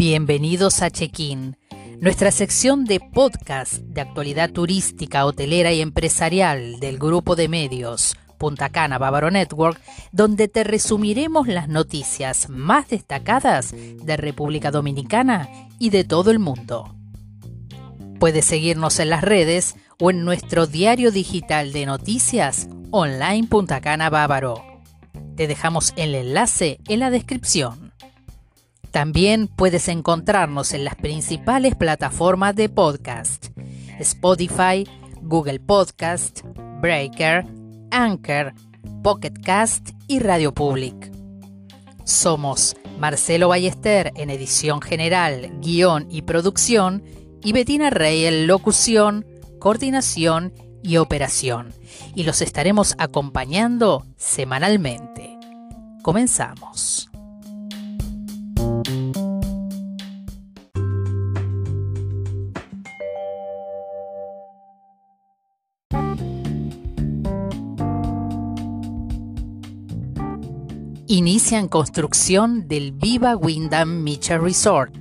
Bienvenidos a Check-in, nuestra sección de podcast de actualidad turística, hotelera y empresarial del grupo de medios Punta Cana Bávaro Network, donde te resumiremos las noticias más destacadas de República Dominicana y de todo el mundo. Puedes seguirnos en las redes o en nuestro diario digital de noticias online Punta Cana Bávaro. Te dejamos el enlace en la descripción. También puedes encontrarnos en las principales plataformas de podcast: Spotify, Google Podcast, Breaker, Anchor, Pocket Cast y Radio Public. Somos Marcelo Ballester en edición general, guion y producción y Betina Rey en locución, coordinación y operación. Y los estaremos acompañando semanalmente. Comenzamos. inician construcción del Viva Windham Mitchell Resort.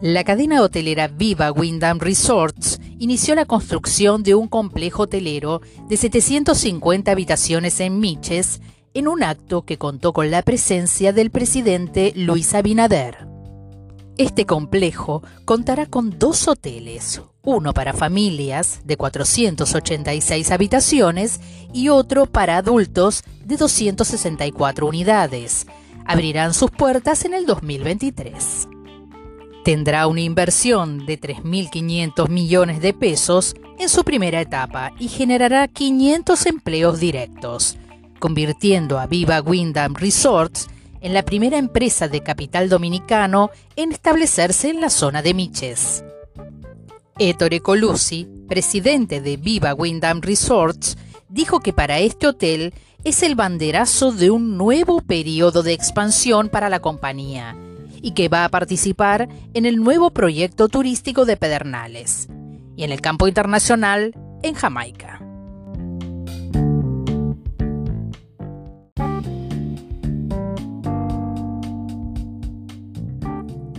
La cadena hotelera Viva Windham Resorts inició la construcción de un complejo hotelero de 750 habitaciones en Miches en un acto que contó con la presencia del presidente Luis Abinader. Este complejo contará con dos hoteles, uno para familias de 486 habitaciones y otro para adultos de 264 unidades. Abrirán sus puertas en el 2023. Tendrá una inversión de 3.500 millones de pesos en su primera etapa y generará 500 empleos directos, convirtiendo a Viva Windham Resorts en la primera empresa de capital dominicano en establecerse en la zona de Miches. Ettore Colusi, presidente de Viva Windham Resorts, dijo que para este hotel es el banderazo de un nuevo periodo de expansión para la compañía y que va a participar en el nuevo proyecto turístico de Pedernales y en el campo internacional en Jamaica.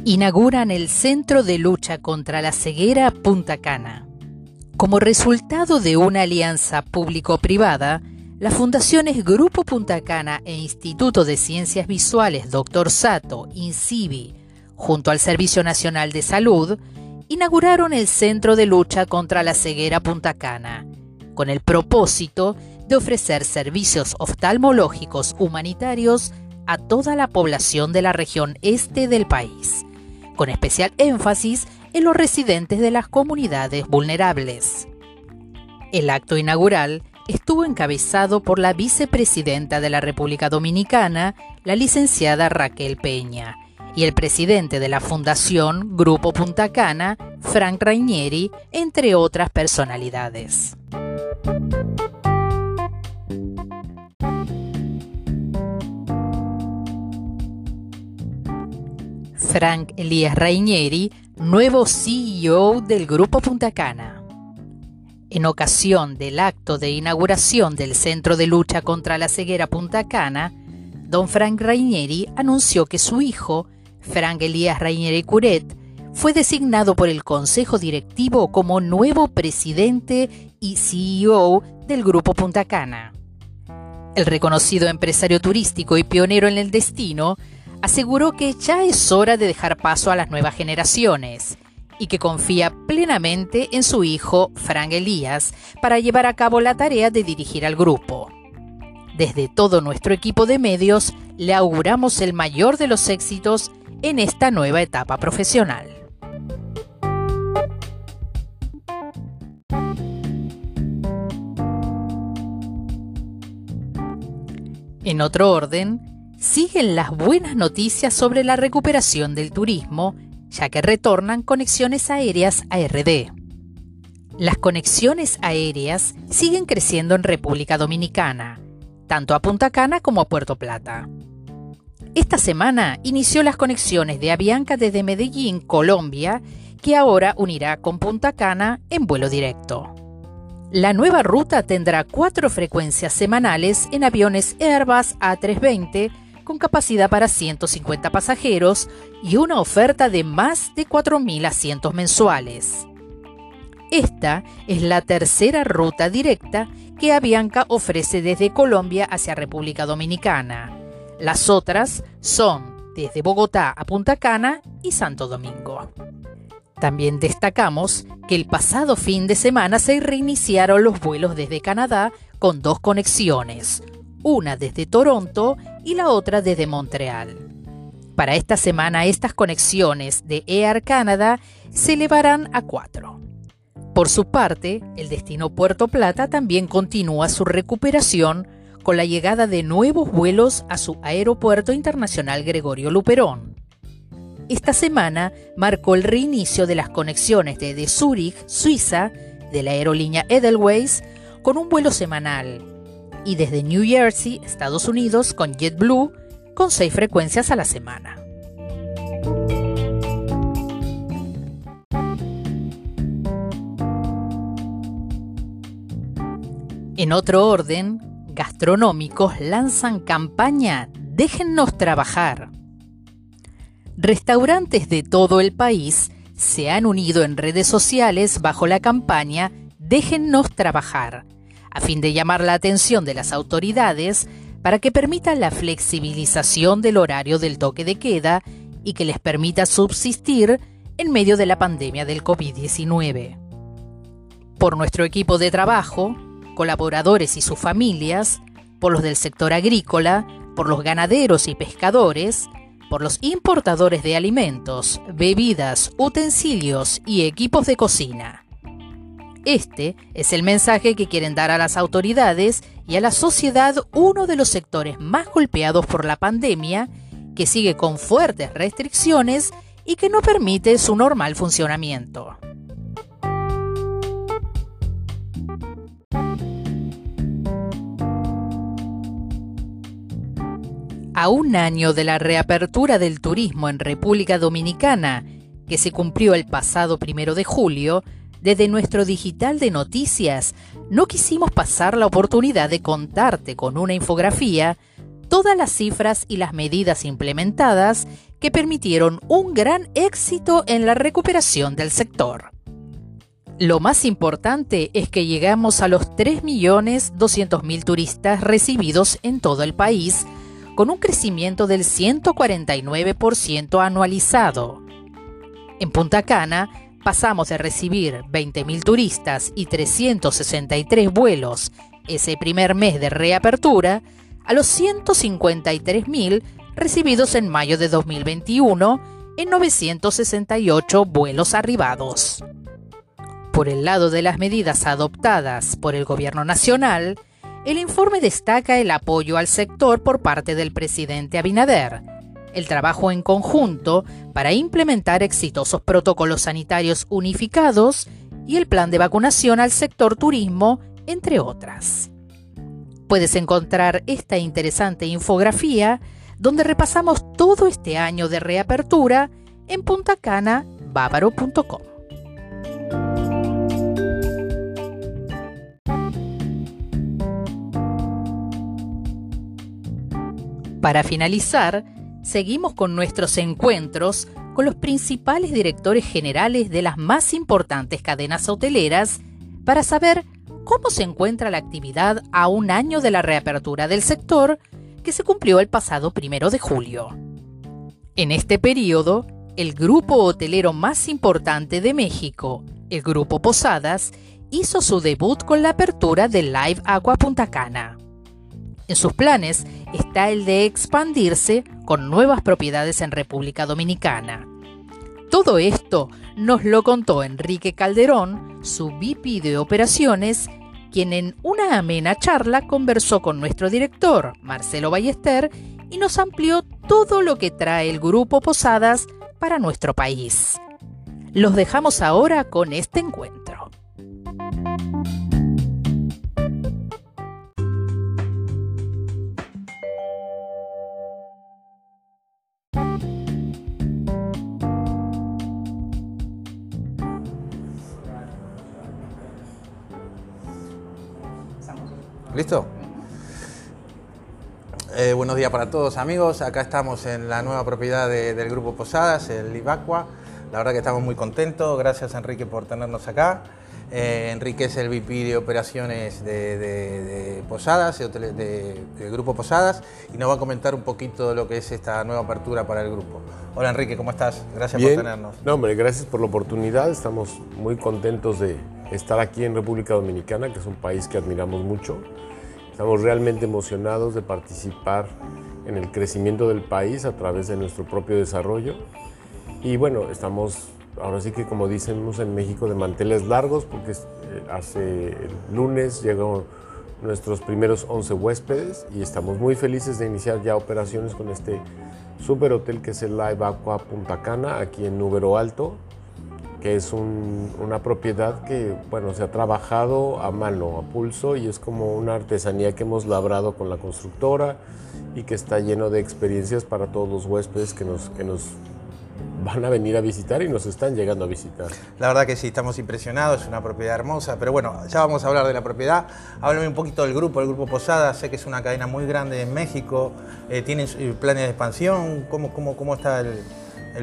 Inauguran el Centro de Lucha contra la Ceguera Punta Cana. Como resultado de una alianza público-privada, las fundaciones Grupo Punta Cana e Instituto de Ciencias Visuales Dr. Sato, INCIBI, junto al Servicio Nacional de Salud, inauguraron el Centro de Lucha contra la Ceguera Punta Cana, con el propósito de ofrecer servicios oftalmológicos humanitarios a toda la población de la región este del país con especial énfasis en los residentes de las comunidades vulnerables. El acto inaugural estuvo encabezado por la vicepresidenta de la República Dominicana, la licenciada Raquel Peña, y el presidente de la Fundación Grupo Punta Cana, Frank Rainieri, entre otras personalidades. Frank Elías Rainieri, nuevo CEO del Grupo Punta Cana. En ocasión del acto de inauguración del Centro de Lucha contra la Ceguera Punta Cana, don Frank Rainieri anunció que su hijo, Frank Elías Rainieri Curet, fue designado por el Consejo Directivo como nuevo presidente y CEO del Grupo Punta Cana. El reconocido empresario turístico y pionero en el destino aseguró que ya es hora de dejar paso a las nuevas generaciones y que confía plenamente en su hijo, Frank Elías, para llevar a cabo la tarea de dirigir al grupo. Desde todo nuestro equipo de medios le auguramos el mayor de los éxitos en esta nueva etapa profesional. En otro orden, siguen las buenas noticias sobre la recuperación del turismo, ya que retornan conexiones aéreas a RD. Las conexiones aéreas siguen creciendo en República Dominicana, tanto a Punta Cana como a Puerto Plata. Esta semana inició las conexiones de Avianca desde Medellín, Colombia, que ahora unirá con Punta Cana en vuelo directo. La nueva ruta tendrá cuatro frecuencias semanales en aviones Airbus A320 con capacidad para 150 pasajeros y una oferta de más de 4.000 asientos mensuales. Esta es la tercera ruta directa que Avianca ofrece desde Colombia hacia República Dominicana. Las otras son desde Bogotá a Punta Cana y Santo Domingo. También destacamos que el pasado fin de semana se reiniciaron los vuelos desde Canadá con dos conexiones, una desde Toronto y la otra desde Montreal. Para esta semana estas conexiones de Air Canada se elevarán a cuatro. Por su parte, el destino Puerto Plata también continúa su recuperación con la llegada de nuevos vuelos a su aeropuerto internacional Gregorio Luperón. Esta semana marcó el reinicio de las conexiones de Zurich, Suiza, de la aerolínea Edelweiss, con un vuelo semanal y desde New Jersey, Estados Unidos, con JetBlue, con seis frecuencias a la semana. En otro orden, gastronómicos lanzan campaña Déjennos trabajar. Restaurantes de todo el país se han unido en redes sociales bajo la campaña Déjennos trabajar a fin de llamar la atención de las autoridades para que permitan la flexibilización del horario del toque de queda y que les permita subsistir en medio de la pandemia del COVID-19. Por nuestro equipo de trabajo, colaboradores y sus familias, por los del sector agrícola, por los ganaderos y pescadores, por los importadores de alimentos, bebidas, utensilios y equipos de cocina este es el mensaje que quieren dar a las autoridades y a la sociedad uno de los sectores más golpeados por la pandemia, que sigue con fuertes restricciones y que no permite su normal funcionamiento. A un año de la reapertura del turismo en República Dominicana, que se cumplió el pasado primero de julio, desde nuestro digital de noticias, no quisimos pasar la oportunidad de contarte con una infografía todas las cifras y las medidas implementadas que permitieron un gran éxito en la recuperación del sector. Lo más importante es que llegamos a los 3.200.000 turistas recibidos en todo el país, con un crecimiento del 149% anualizado. En Punta Cana, pasamos de recibir 20.000 turistas y 363 vuelos ese primer mes de reapertura a los 153.000 recibidos en mayo de 2021 en 968 vuelos arribados. Por el lado de las medidas adoptadas por el Gobierno Nacional, el informe destaca el apoyo al sector por parte del presidente Abinader, el trabajo en conjunto para implementar exitosos protocolos sanitarios unificados y el plan de vacunación al sector turismo, entre otras. Puedes encontrar esta interesante infografía donde repasamos todo este año de reapertura en puntacanabávaro.com. Para finalizar, seguimos con nuestros encuentros con los principales directores generales de las más importantes cadenas hoteleras para saber cómo se encuentra la actividad a un año de la reapertura del sector que se cumplió el pasado primero de julio. En este periodo, el grupo hotelero más importante de México, el Grupo Posadas, hizo su debut con la apertura del Live Aqua Punta Cana. En sus planes está el de expandirse con nuevas propiedades en República Dominicana. Todo esto nos lo contó Enrique Calderón, su VP de operaciones, quien en una amena charla conversó con nuestro director, Marcelo Ballester, y nos amplió todo lo que trae el Grupo Posadas para nuestro país. Los dejamos ahora con este encuentro. ¿Listo? Eh, buenos días para todos amigos, acá estamos en la nueva propiedad del Grupo Posadas, el Ibacua. La verdad que estamos muy contentos, gracias Enrique por tenernos acá. Eh, Enrique es el VP de operaciones de, Posadas, de, Grupo Posadas, y nos va a comentar un poquito de lo que es esta nueva apertura para el grupo. Hola Enrique, ¿cómo estás? Gracias por tenernos. No, hombre, gracias por la oportunidad. Estamos muy contentos de estar aquí en República Dominicana, que es un país que admiramos mucho. Estamos realmente emocionados de participar en el crecimiento del país a través de nuestro propio desarrollo. Y bueno, estamos ahora sí que como decimos en México de manteles largos, porque eh, hace el lunes llegó nuestros primeros 11 huéspedes y estamos muy felices de iniciar ya operaciones con este super hotel que es el Live Aqua Punta Cana aquí en Número Alto que es una propiedad que bueno, se ha trabajado a mano, a pulso y es como una artesanía que hemos labrado con la constructora y que está lleno de experiencias para todos los huéspedes que nos, que nos van a venir a visitar y nos están llegando a visitar. La verdad que sí, estamos impresionados, es una propiedad hermosa, pero bueno, ya vamos a hablar de la propiedad. Háblame un poquito del grupo, el Grupo Posada, sé que es una cadena muy grande en México, eh, ¿tienen eh, planes de expansión? ¿Cómo, cómo, cómo está el,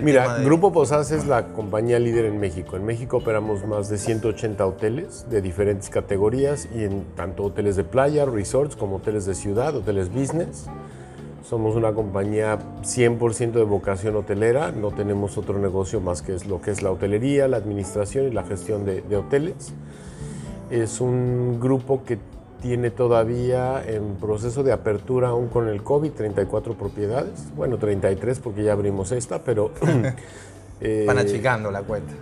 Mira, Grupo Posadas es la compañía líder en México. En México operamos más de 180 hoteles de diferentes categorías y en tanto hoteles de playa, resorts, como hoteles de ciudad, hoteles business. Somos una compañía 100% de vocación hotelera, no tenemos otro negocio más que es lo que es la hotelería, la administración y la gestión de, de hoteles. Es un grupo que tiene todavía en proceso de apertura aún con el COVID 34 propiedades, bueno 33 porque ya abrimos esta, pero... eh, van achicando la cuenta.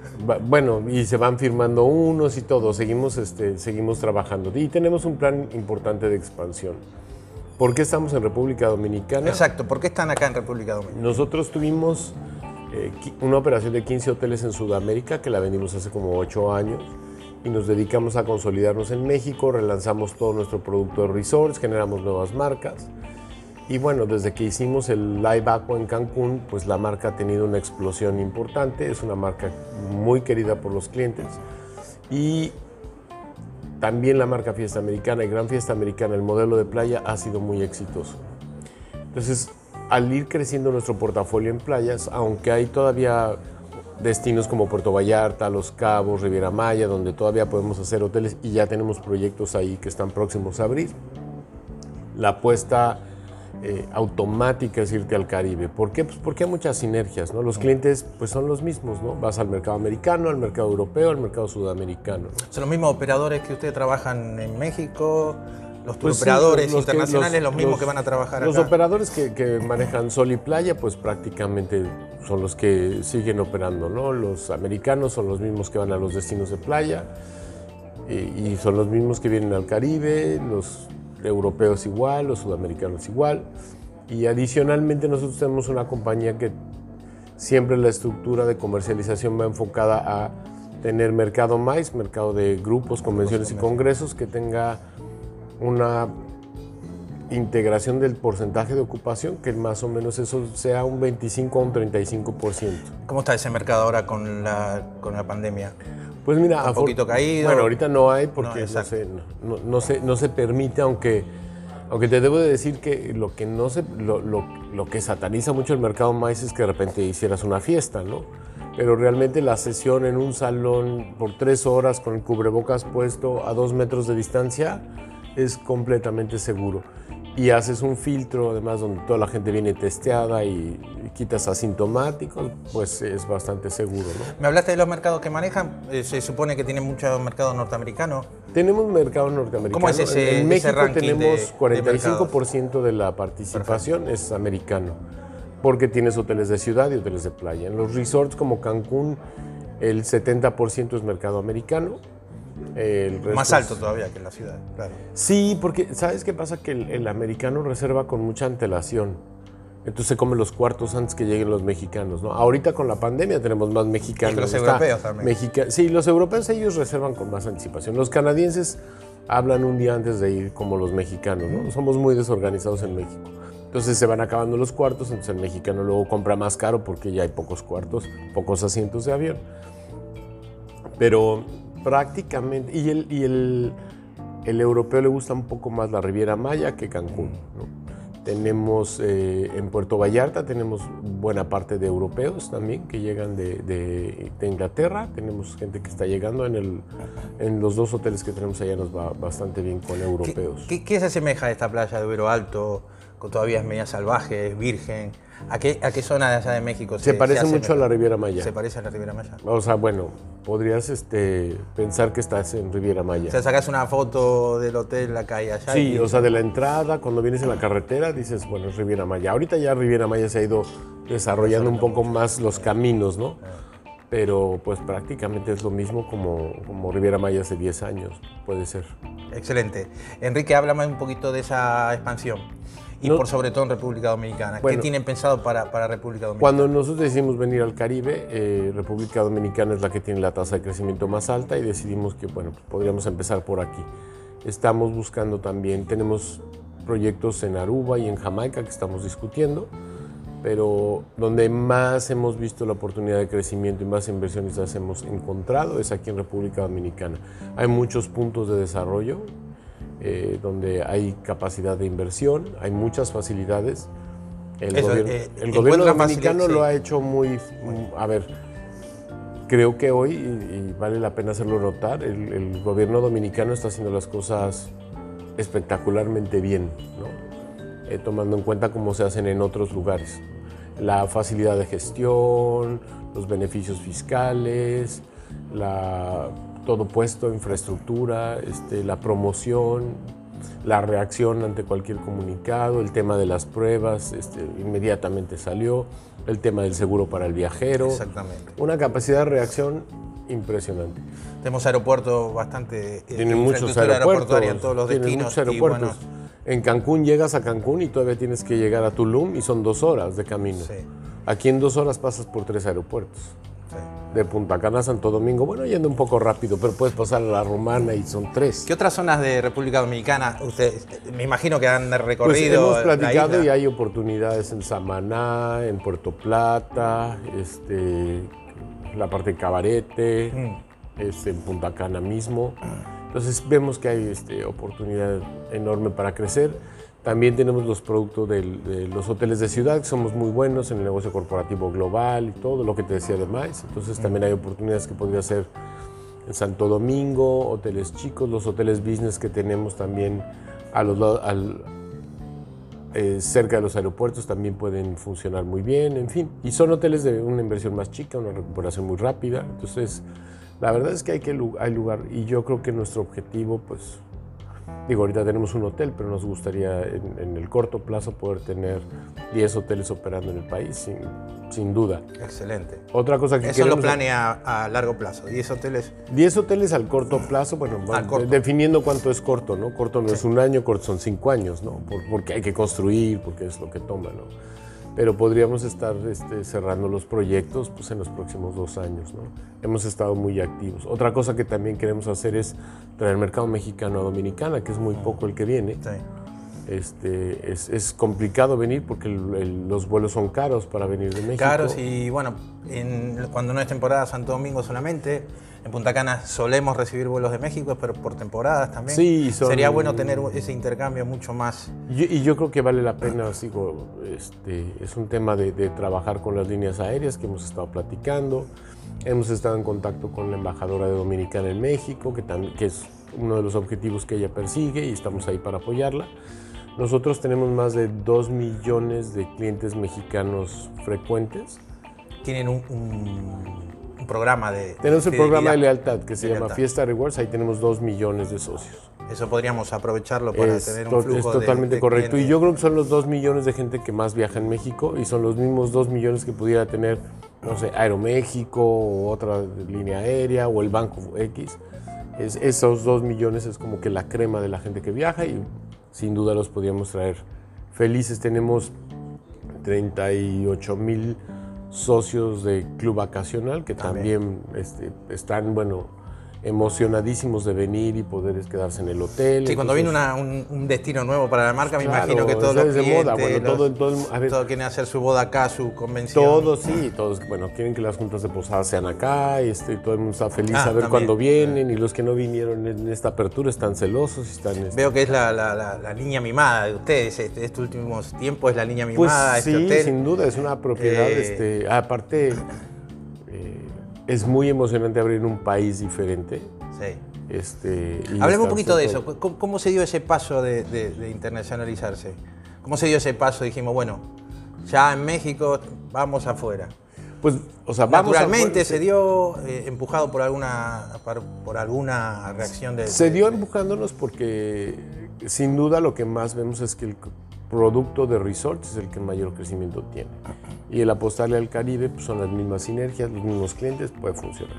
Bueno, y se van firmando unos y todo, seguimos, este, seguimos trabajando. Y tenemos un plan importante de expansión. ¿Por qué estamos en República Dominicana? Exacto, ¿por qué están acá en República Dominicana? Nosotros tuvimos eh, una operación de 15 hoteles en Sudamérica que la vendimos hace como 8 años y nos dedicamos a consolidarnos en México, relanzamos todo nuestro producto de resorts, generamos nuevas marcas. Y bueno, desde que hicimos el Live Aqua en Cancún, pues la marca ha tenido una explosión importante, es una marca muy querida por los clientes. Y también la marca Fiesta Americana y Gran Fiesta Americana, el modelo de playa, ha sido muy exitoso. Entonces, al ir creciendo nuestro portafolio en playas, aunque hay todavía destinos como Puerto Vallarta, Los Cabos, Riviera Maya, donde todavía podemos hacer hoteles y ya tenemos proyectos ahí que están próximos a abrir. La apuesta eh, automática es irte al Caribe. ¿Por qué? Pues porque hay muchas sinergias, ¿no? Los clientes pues son los mismos, ¿no? Vas al mercado americano, al mercado europeo, al mercado sudamericano. ¿Son los mismos operadores que ustedes trabajan en México? Los pues operadores internacionales, los, mismos que van a trabajar Los operadores que, manejan sol y playa, pues prácticamente son los que siguen operando, ¿no? Los americanos son los mismos que van a los destinos de playa y, son los mismos que vienen al Caribe, los europeos igual, los sudamericanos igual. Y adicionalmente nosotros tenemos una compañía que siempre la estructura de comercialización va enfocada a tener mercado más, mercado de grupos, convenciones y congresos que tenga una integración del porcentaje de ocupación, que más o menos eso sea un 25 a un 35%. ¿Cómo está ese mercado ahora con la, con la pandemia? Pues mira, un poquito caído. Bueno, ahorita no hay porque no, se, no, se, no, se, permite, aunque, aunque te debo de decir que lo que, no se, lo, lo, lo que sataniza mucho el mercado maíz es que de repente hicieras una fiesta, ¿no? Pero realmente la sesión en un salón por tres horas con el cubrebocas puesto a dos metros de distancia, es completamente seguro. Y haces un filtro, además, donde toda la gente viene testeada y, quitas asintomáticos, pues es bastante seguro. ¿no? Me hablaste de los mercados que manejan, eh, se supone que tienen mucho mercado norteamericano. Tenemos mercado norteamericano. ¿Cómo es ese, En México tenemos 45% de, la participación es americano, porque tienes hoteles de ciudad y hoteles de playa. En los resorts como Cancún, el 70% es mercado americano más alto todavía que en la ciudad, claro. Sí, porque ¿sabes qué pasa? Que el, americano reserva con mucha antelación. Entonces se come los cuartos antes que lleguen los mexicanos, ¿no? Ahorita con la pandemia tenemos más mexicanos. Y los europeos también. sí, los europeos ellos reservan con más anticipación. Los canadienses hablan un día antes de ir como los mexicanos, ¿no? Somos muy desorganizados en México. Entonces se van acabando los cuartos, entonces el mexicano luego compra más caro porque ya hay pocos cuartos, pocos asientos de avión. Pero prácticamente, y el, y el el europeo le gusta un poco más la Riviera Maya que Cancún. Tenemos eh, en Puerto Vallarta, tenemos buena parte de europeos también que llegan de, de, Inglaterra. Tenemos gente que está llegando en, el, en, los dos hoteles que tenemos allá, nos va bastante bien con europeos. ¿Qué, qué, se asemeja a esta playa de Vero Alto? Todavía es media salvaje, es virgen. ¿A qué, ¿A qué, zona de allá de México se, se parece se mucho a la Riviera Maya. ¿Se parece a la Riviera Maya? O sea, bueno, podrías este, pensar que estás en Riviera Maya. O sea, sacas una foto del hotel acá y allá. Sí, y... o sea, de la entrada, cuando vienes en la carretera, dices, bueno, es Riviera Maya. Ahorita ya Riviera Maya se ha ido desarrollando un poco más los caminos, ¿no? Pero pues prácticamente es lo mismo como, como Riviera Maya hace 10 años, puede ser. Excelente. Enrique, háblame un poquito de esa expansión y no, por sobre todo en República Dominicana. Bueno, ¿Qué tienen pensado para, para, República Dominicana? Cuando nosotros decidimos venir al Caribe, eh, República Dominicana es la que tiene la tasa de crecimiento más alta y decidimos que bueno, pues podríamos empezar por aquí. Estamos buscando también, tenemos proyectos en Aruba y en Jamaica que estamos discutiendo, pero donde más hemos visto la oportunidad de crecimiento y más inversiones hemos encontrado es aquí en República Dominicana. Hay muchos puntos de desarrollo, eh, donde hay capacidad de inversión, hay muchas facilidades. El, Eso, gobierno, eh, el gobierno dominicano lo ha hecho muy, a ver, creo que hoy, y, y vale la pena hacerlo notar, el, el, gobierno dominicano está haciendo las cosas espectacularmente bien, ¿no? eh, tomando en cuenta cómo se hacen en otros lugares. La facilidad de gestión, los beneficios fiscales, la, todo puesto, infraestructura, este, la promoción, la reacción ante cualquier comunicado, el tema de las pruebas, este, inmediatamente salió, el tema del seguro para el viajero. Exactamente. Una capacidad de reacción impresionante. Tenemos aeropuertos bastante... eh, Tienen muchos aeropuertos. en todos los tienen destinos. muchos aeropuertos. Y bueno, en Cancún llegas a Cancún y todavía tienes que llegar a Tulum y son dos horas de camino. Sí. Aquí en dos horas pasas por tres aeropuertos. sí. De Punta Cana a Santo Domingo, bueno, yendo un poco rápido, pero puedes pasar a la Romana y son tres. ¿Qué otras zonas de República Dominicana ustedes, me imagino que han Pues recorrido? hemos la platicado isla? y hay oportunidades en Samaná, en Puerto Plata, este, la parte de Cabarete, Mm. este, en Punta Cana mismo. Entonces vemos que hay este, oportunidad enorme para crecer. También tenemos los productos de los hoteles de ciudad, que somos muy buenos en el negocio corporativo global y todo lo que te decía de más. Entonces también hay oportunidades que podría ser en Santo Domingo, hoteles chicos, los hoteles business que tenemos también a los, al- eh, cerca de los aeropuertos también pueden funcionar muy bien, en fin. Y son hoteles de una inversión más chica, una recuperación muy rápida. Entonces, la verdad es que hay, que hay lugar y yo creo que nuestro objetivo, pues, digo, ahorita tenemos un hotel, pero nos gustaría en, en el corto plazo poder tener 10 hoteles operando en el país, sin, sin duda. Excelente. Otra cosa que Eso lo planea a largo plazo. ¿10 hoteles? 10 hoteles al corto plazo, bueno, Al corto. definiendo cuánto es corto, ¿no? Corto no es un año, corto son cinco años, ¿no? Por- porque hay que construir, porque es lo que toma, ¿no? Pero podríamos estar este, cerrando los proyectos pues, en los próximos dos años, ¿no? Hemos estado muy activos. Otra cosa que también queremos hacer es traer mercado mexicano a Dominicana, que es muy poco el que viene. Este, es, es complicado venir porque el- el- los vuelos son caros para venir de México. Caros y bueno, en- cuando no es temporada Santo Domingo solamente, en Punta Cana solemos recibir vuelos de México, pero por temporadas también. Sí, son- Sería bueno tener ese intercambio mucho más. Y, y yo creo que vale la pena, digo, este, es un tema de, de trabajar con las líneas aéreas que hemos estado platicando. Hemos estado en contacto con la embajadora de Dominicana en México, que, también, que es uno de los objetivos que ella persigue y estamos ahí para apoyarla. Nosotros tenemos más de 2 millones de clientes mexicanos frecuentes. Tienen un, un- un programa de. Tenemos el programa de lealtad que se De llama. Fiesta Rewards, ahí tenemos 2 millones de socios. Eso podríamos aprovecharlo para Es, tener un flujo es de- totalmente de correcto. Y clientes. yo creo que son los 2 millones de gente que más viaja en México y son los mismos 2 millones que pudiera tener, no sé, Aeroméxico o otra línea aérea o el Banco X. Es, esos 2 millones es como que la crema de la gente que viaja y sin duda los podríamos traer felices. Tenemos 38 mil socios de Club Vacacional que También. también, este, están, bueno, emocionadísimos de venir y poder quedarse en el hotel. Sí, cuando viene un, destino nuevo para la marca, me imagino que todos los de clientes, moda, bueno, todo, todo, a ver, todos quieren hacer su boda acá, su convención. Todos, sí, todos, bueno, quieren que las juntas de posada sean acá, y este, todo el mundo está feliz ah, a ver cuándo vienen, y los que no vinieron en esta apertura están celosos. Están, este Veo que es la, la, niña mimada de ustedes, este, estos últimos tiempos es la niña pues mimada. Pues, sí, sin duda, es una propiedad, eh, este, aparte, es muy emocionante abrir un país diferente. Sí este, Hablemos un poquito de eso. ¿Cómo, se dio ese paso de, internacionalizarse? ¿Cómo se dio ese paso? Dijimos, bueno, ya en México vamos afuera. Pues, o sea, Naturalmente se dio eh, empujado por alguna, por, alguna reacción de... Se dio empujándonos porque sin duda lo que más vemos es que el producto de resorts es el que mayor crecimiento tiene. Y el apostarle al Caribe pues, son las mismas sinergias, los mismos clientes, puede funcionar.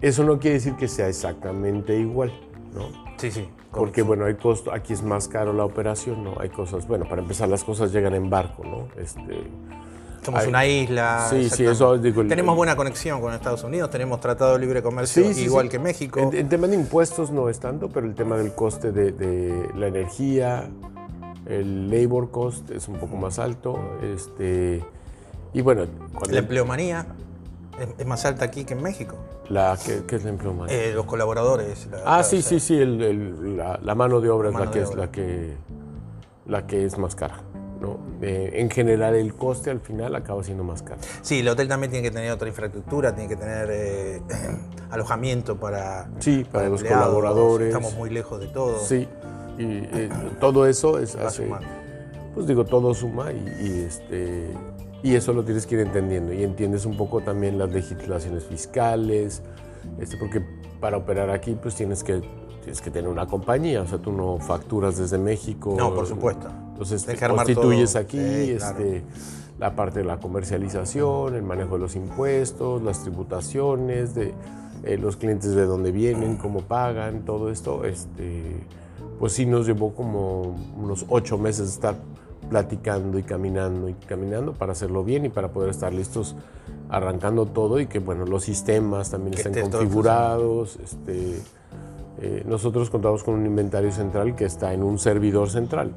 Eso no quiere decir que sea exactamente igual, ¿no? Sí, sí. Porque, bueno, hay costo, aquí es más caro la operación, ¿no? Hay cosas, bueno, para empezar, las cosas llegan en barco, ¿no? Este, Somos una isla. Sí, sí, eso digo, Tenemos buena conexión con Estados Unidos, tenemos tratado de libre comercio igual que México. El, tema de impuestos no es tanto, pero el tema del coste de, la energía, el labor cost es un poco más alto. Este, y bueno. La empleomanía es, más alta aquí que en México. La, ¿qué, es la empleomanía? Eh, los colaboradores. ah, sí, sí, sí, la, mano de obra es la que es la que, la que es más cara. ¿no? Eh, en general el coste al final acaba siendo más caro. Sí, el hotel también tiene que tener otra infraestructura, tiene que tener eh, alojamiento para, sí, para, los colaboradores. Estamos muy lejos de todo. Sí, y todo eso es... Hace, pues digo, todo suma y, este, y eso lo tienes que ir entendiendo. Y entiendes un poco también las legislaciones fiscales, este, porque para operar aquí pues tienes que, tienes que tener una compañía, o sea, tú no facturas desde México. No, por supuesto. Entonces te constituyes aquí, este, la parte de la comercialización, el manejo de los impuestos, las tributaciones, de eh, los clientes de dónde vienen, cómo pagan, todo esto, este, pues sí nos llevó como unos ocho meses de estar platicando y caminando y caminando para hacerlo bien y para poder estar listos arrancando todo y que bueno los sistemas también estén configurados este, eh, nosotros contamos con un inventario central que está en un servidor central.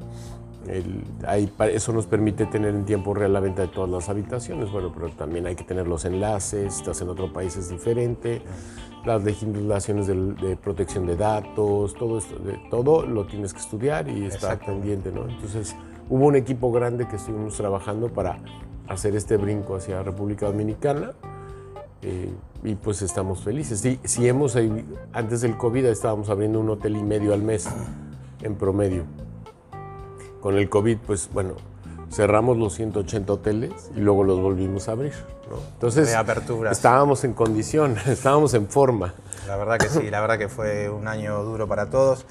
Eso nos permite tener en tiempo real la venta de todas las habitaciones bueno pero también hay que tener los enlaces estás en otro país es diferente las legislaciones de, protección de datos todo esto todo lo tienes que estudiar y estar pendiente no entonces Hubo un equipo grande que estuvimos trabajando para hacer este brinco hacia República Dominicana eh, y pues estamos felices. Sí, si hemos, antes del COVID estábamos abriendo un hotel y medio al mes en promedio. Con el COVID, pues bueno, cerramos los 180 hoteles y luego los volvimos a abrir. Entonces, estábamos en condición, estábamos en forma. La verdad que sí, la verdad que fue un año duro para todos.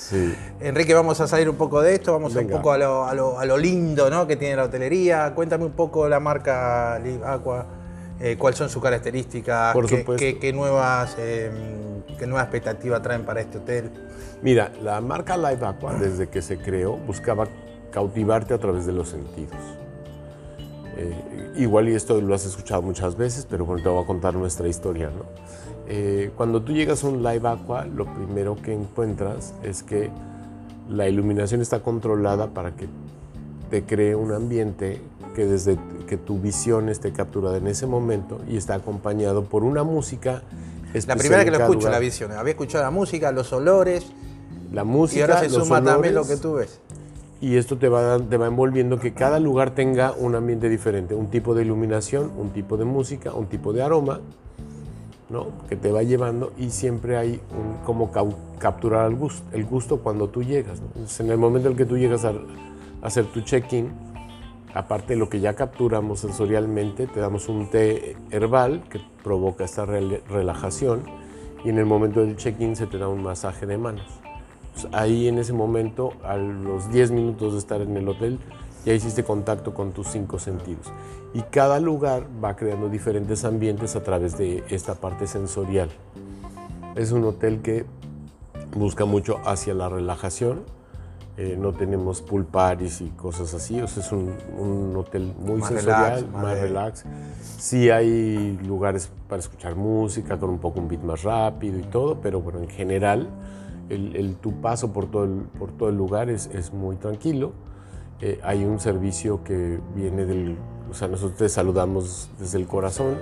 Enrique, vamos a salir un poco de esto, vamos un poco a lo, lindo ¿no? que tiene la hotelería. Cuéntame un poco la marca Live Aqua, eh, cuáles son sus características, qué, nuevas, eh, qué nueva expectativa traen para este hotel. Mira, la marca Live Aqua, desde que se creó, buscaba cautivarte a través de los sentidos. Eh, igual y esto lo has escuchado muchas veces, pero bueno, te voy a contar nuestra historia. ¿no? Eh, cuando tú llegas a un live aqua, lo primero que encuentras es que la iluminación está controlada para que te cree un ambiente que desde que tu visión esté capturada en ese momento y está acompañado por una música La primera que lo escucho, la visión. Había escuchado la música, los olores. La música, y ahora se suma también lo que tú ves y esto te va, te va envolviendo que cada lugar tenga un ambiente diferente, un tipo de iluminación, un tipo de música, un tipo de aroma, ¿no? que te va llevando y siempre hay un, como capturar el gusto, el gusto cuando tú llegas. en el momento en que tú llegas a, hacer tu check-in, aparte de lo que ya capturamos sensorialmente, te damos un té herbal que provoca esta relajación y en el momento del check-in se te da un masaje de manos ahí en ese momento, a los 10 minutos de estar en el hotel, ya hiciste contacto con tus cinco sentidos. Y cada lugar va creando diferentes ambientes a través de esta parte sensorial. Es un hotel que busca mucho hacia la relajación. eh, no tenemos pool parties y cosas así, o sea, es un, un hotel muy Más sensorial, relax, más relax. Sí hay lugares para escuchar música con un poco un beat más rápido y todo, pero bueno, en general el, tu paso por todo el, por todo el lugar es, es muy tranquilo. Eh, hay un servicio que viene del, o sea, nosotros te saludamos desde el corazón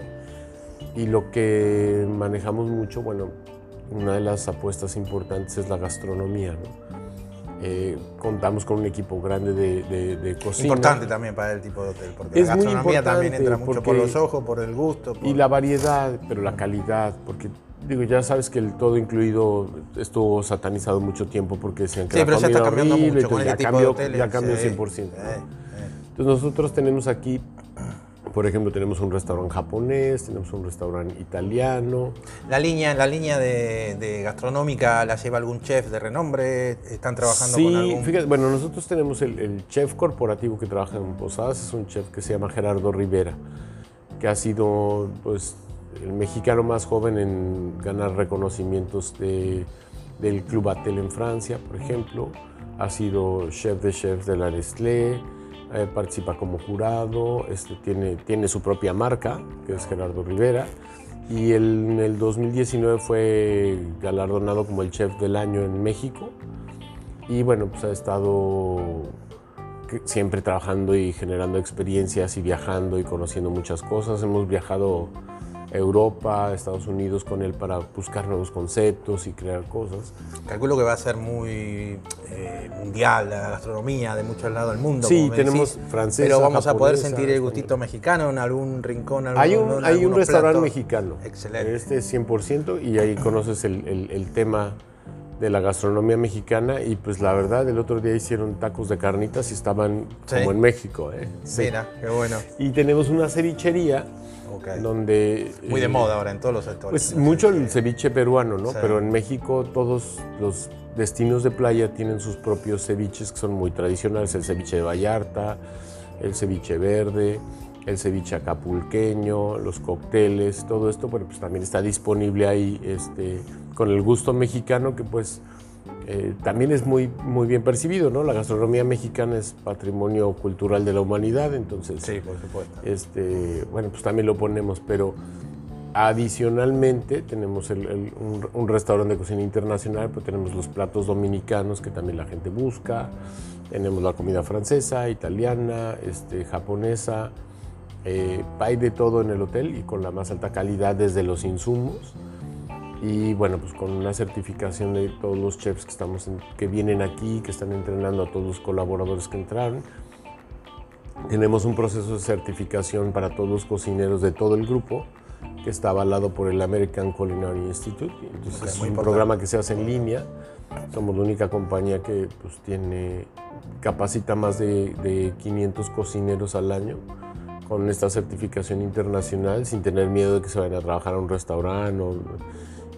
y lo que manejamos mucho, bueno, una de las apuestas importantes es la gastronomía, ¿no? Eh, contamos con un equipo grande de, de, de cocina. Importante también para el tipo de hotel, porque Es la gastronomía también entra mucho por los ojos, por el gusto. por- Y la variedad, pero la calidad, porque digo, ya sabes que el todo incluido estuvo satanizado mucho tiempo porque decían que Sí, pero ya está cambiando horrible, mucho con este ya tipo de cambió, hoteles. ya cambió sí, 100%. ¿no? sí. Entonces nosotros tenemos aquí, por ejemplo, tenemos un restaurante japonés, tenemos un restaurante italiano, La línea, la línea de, de gastronómica la lleva algún chef de renombre, están trabajando sí, con algún... fíjate, bueno, nosotros tenemos el, el chef corporativo que trabaja en Posadas, es un chef que se llama Gerardo Rivera, que ha sido pues, el mexicano más joven en ganar reconocimientos de- del Club Atel en Francia, por ejemplo. Ha sido chef de chefs de la Nestlé, eh, participa como jurado, este, tiene, tiene su propia marca, que es Gerardo Rivera. Y en el 2019 fue galardonado como el chef del año en México. Y bueno, pues ha estado siempre trabajando y generando experiencias y viajando y conociendo muchas cosas. Hemos viajado Europa, Estados Unidos con él para buscar nuevos conceptos y crear cosas. Calculo que va a ser muy eh, mundial la gastronomía de muchos lados del mundo. Sí, como tenemos decís, francesa, Pero vamos a poder sentir el gustito mexicano en algún rincón, algún, Hay un, en hay un restaurante mexicano. Excelente. Este es 100% y ahí conoces el, el- el tema de la gastronomía mexicana y pues la verdad el otro día hicieron tacos de carnitas y estaban Sí. como en México. ¿eh? Sí. Mira, qué bueno. Y tenemos una cevichería Ok. donde... Muy de eh, moda ahora en todos los sectores. Pues mucho el ceviche peruano, ¿no? Sí. Pero en México todos los destinos de playa tienen sus propios ceviches que son muy tradicionales. El ceviche de Vallarta, el ceviche verde, el ceviche acapulqueño, los cócteles, todo esto, bueno, pues también está disponible ahí este, con el gusto mexicano que pues eh, también es muy, muy bien percibido, ¿no? La gastronomía mexicana es patrimonio cultural de la humanidad, entonces... Sí, por supuesto. Este, bueno, pues también lo ponemos, pero adicionalmente tenemos el- el- un, un restaurante de cocina internacional, pues tenemos los platos dominicanos que también la gente busca, tenemos la comida francesa, italiana, este, japonesa, eh, hay de todo en el hotel y con la más alta calidad desde los insumos. Y bueno, pues con una certificación de todos los chefs que, estamos en- que vienen aquí, que están entrenando a todos los colaboradores que entraron. Tenemos un proceso de certificación para todos los cocineros de todo el grupo que está avalado por el American Culinary Institute. Entonces Ok, es un importante. programa que se hace en línea. Somos la única compañía que pues, tiene, capacita más de, de 500 cocineros al año con esta certificación internacional sin tener miedo de que se vayan a trabajar a un restaurante. o-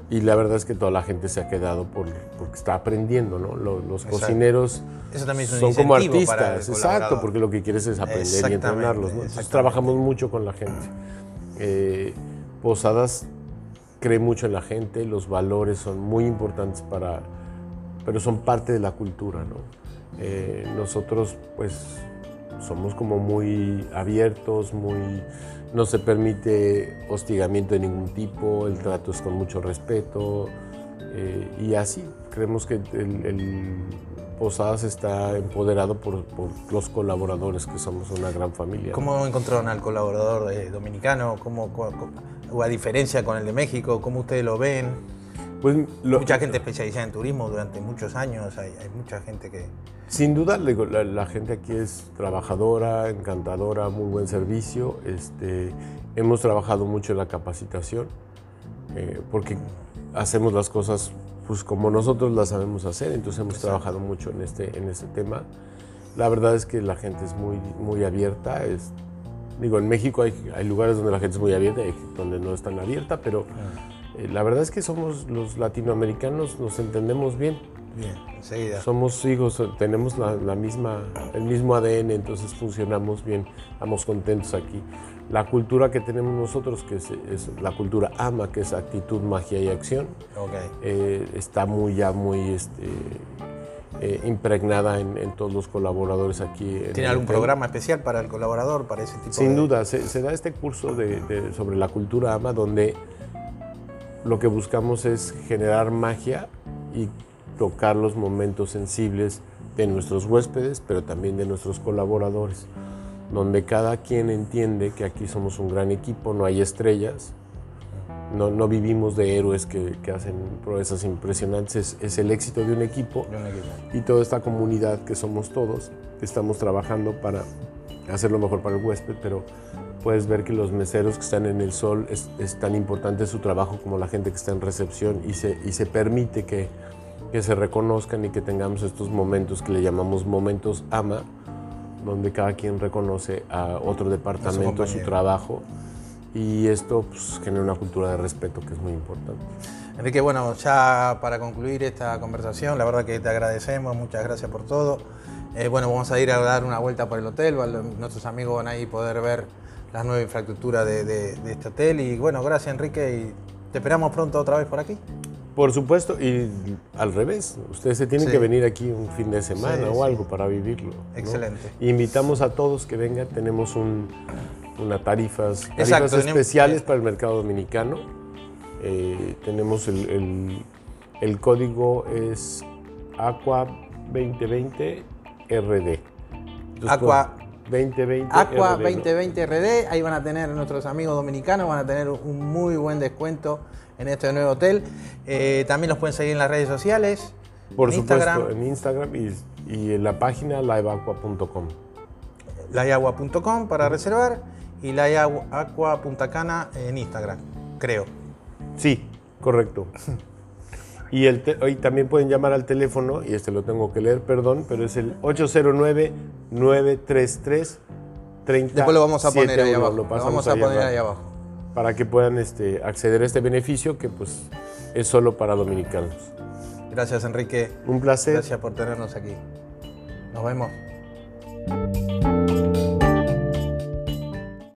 y la verdad es que toda la gente se ha quedado por, porque está aprendiendo, ¿no? Los, cocineros Eso también son como artistas, exacto, porque lo que quieres es aprender y entrenarlos. ¿no? Entonces trabajamos mucho con la gente. Eh, Posadas cree mucho en la gente, los valores son muy importantes para, pero son parte de la cultura, ¿no? Eh, nosotros, pues, somos como muy abiertos, muy, no se permite hostigamiento de ningún tipo, el trato es con mucho respeto eh, y así creemos que el, el Posadas está empoderado por, los colaboradores, que somos una gran familia. ¿Cómo encontraron al colaborador eh, dominicano? ¿Cómo, cómo- a diferencia con el de México? ¿Cómo ustedes lo ven? Pues, lo- Mucha gente especializada en turismo durante muchos años, hay, hay mucha gente que... Sin duda, la, la gente aquí es trabajadora, encantadora, muy buen servicio. Este, hemos trabajado mucho en la capacitación, eh, porque hacemos las cosas pues, como nosotros las sabemos hacer, entonces hemos trabajado mucho en este, en este tema. La verdad es que la gente es muy, muy abierta. Es, digo, en México hay, hay lugares donde la gente es muy abierta y donde no es tan abierta, pero eh, la verdad es que somos los latinoamericanos, nos entendemos bien. Bien, enseguida. Somos hijos, tenemos la, la misma, el mismo ADN, entonces funcionamos bien, estamos contentos aquí. La cultura que tenemos nosotros, que es, es la cultura AMA, que es actitud, magia y acción, eh, está muy ya muy este, eh, impregnada en, todos los colaboradores aquí. ¿Tiene algún programa especial para el colaborador, para ese tipo Sin duda, se, da este curso sobre la cultura AMA donde lo que buscamos es generar magia y tocar los momentos sensibles de nuestros huéspedes, pero también de nuestros colaboradores, donde cada quien entiende que aquí somos un gran equipo, no hay estrellas, no, vivimos de héroes que, hacen proezas impresionantes, es, el éxito de un, equipo, y toda esta comunidad que somos todos, que estamos trabajando para hacer lo mejor para el huésped, pero puedes ver que los meseros que están en el sol es, tan importante su trabajo como la gente que está en recepción y se, y se permite que, que se reconozcan y que tengamos estos momentos que le llamamos momentos AMA, donde cada quien reconoce a otro departamento su trabajo y esto pues, genera una cultura de respeto que es muy importante. Enrique, bueno, ya para concluir esta conversación, la verdad que te agradecemos, muchas gracias por todo. Eh, bueno, vamos a ir a dar una vuelta por el hotel, nuestros amigos van a ir a poder ver la nueva infraestructura de, este hotel y bueno, gracias Enrique y te esperamos pronto otra vez por aquí. Por supuesto, y al revés, ustedes se tienen que venir aquí un fin de semana o algo para vivirlo. Excelente. Invitamos a todos que vengan, tenemos un, una tarifas, tarifas especiales para el mercado dominicano. Eh, tenemos el, el, código es Aqua 2020 RD. Aqua 2020 Aqua 2020 RD, ahí van a tener nuestros amigos dominicanos, van a tener un muy buen descuento en este nuevo hotel. Eh, también los pueden seguir en las redes sociales. Por supuesto, en Instagram y, y en la página liveaqua.com. liveaqua.com para reservar y la Aqua Punta Cana en Instagram, creo. Sí, correcto. Y el hoy también pueden llamar al teléfono, y este lo tengo que leer, perdón, pero es el 809-933-30. Después lo vamos a poner ahí abajo. Lo, vamos a poner ahí abajo. Para que puedan este, acceder a este beneficio que pues es solo para dominicanos. Gracias Enrique. Un placer. Gracias por tenernos aquí. Nos vemos.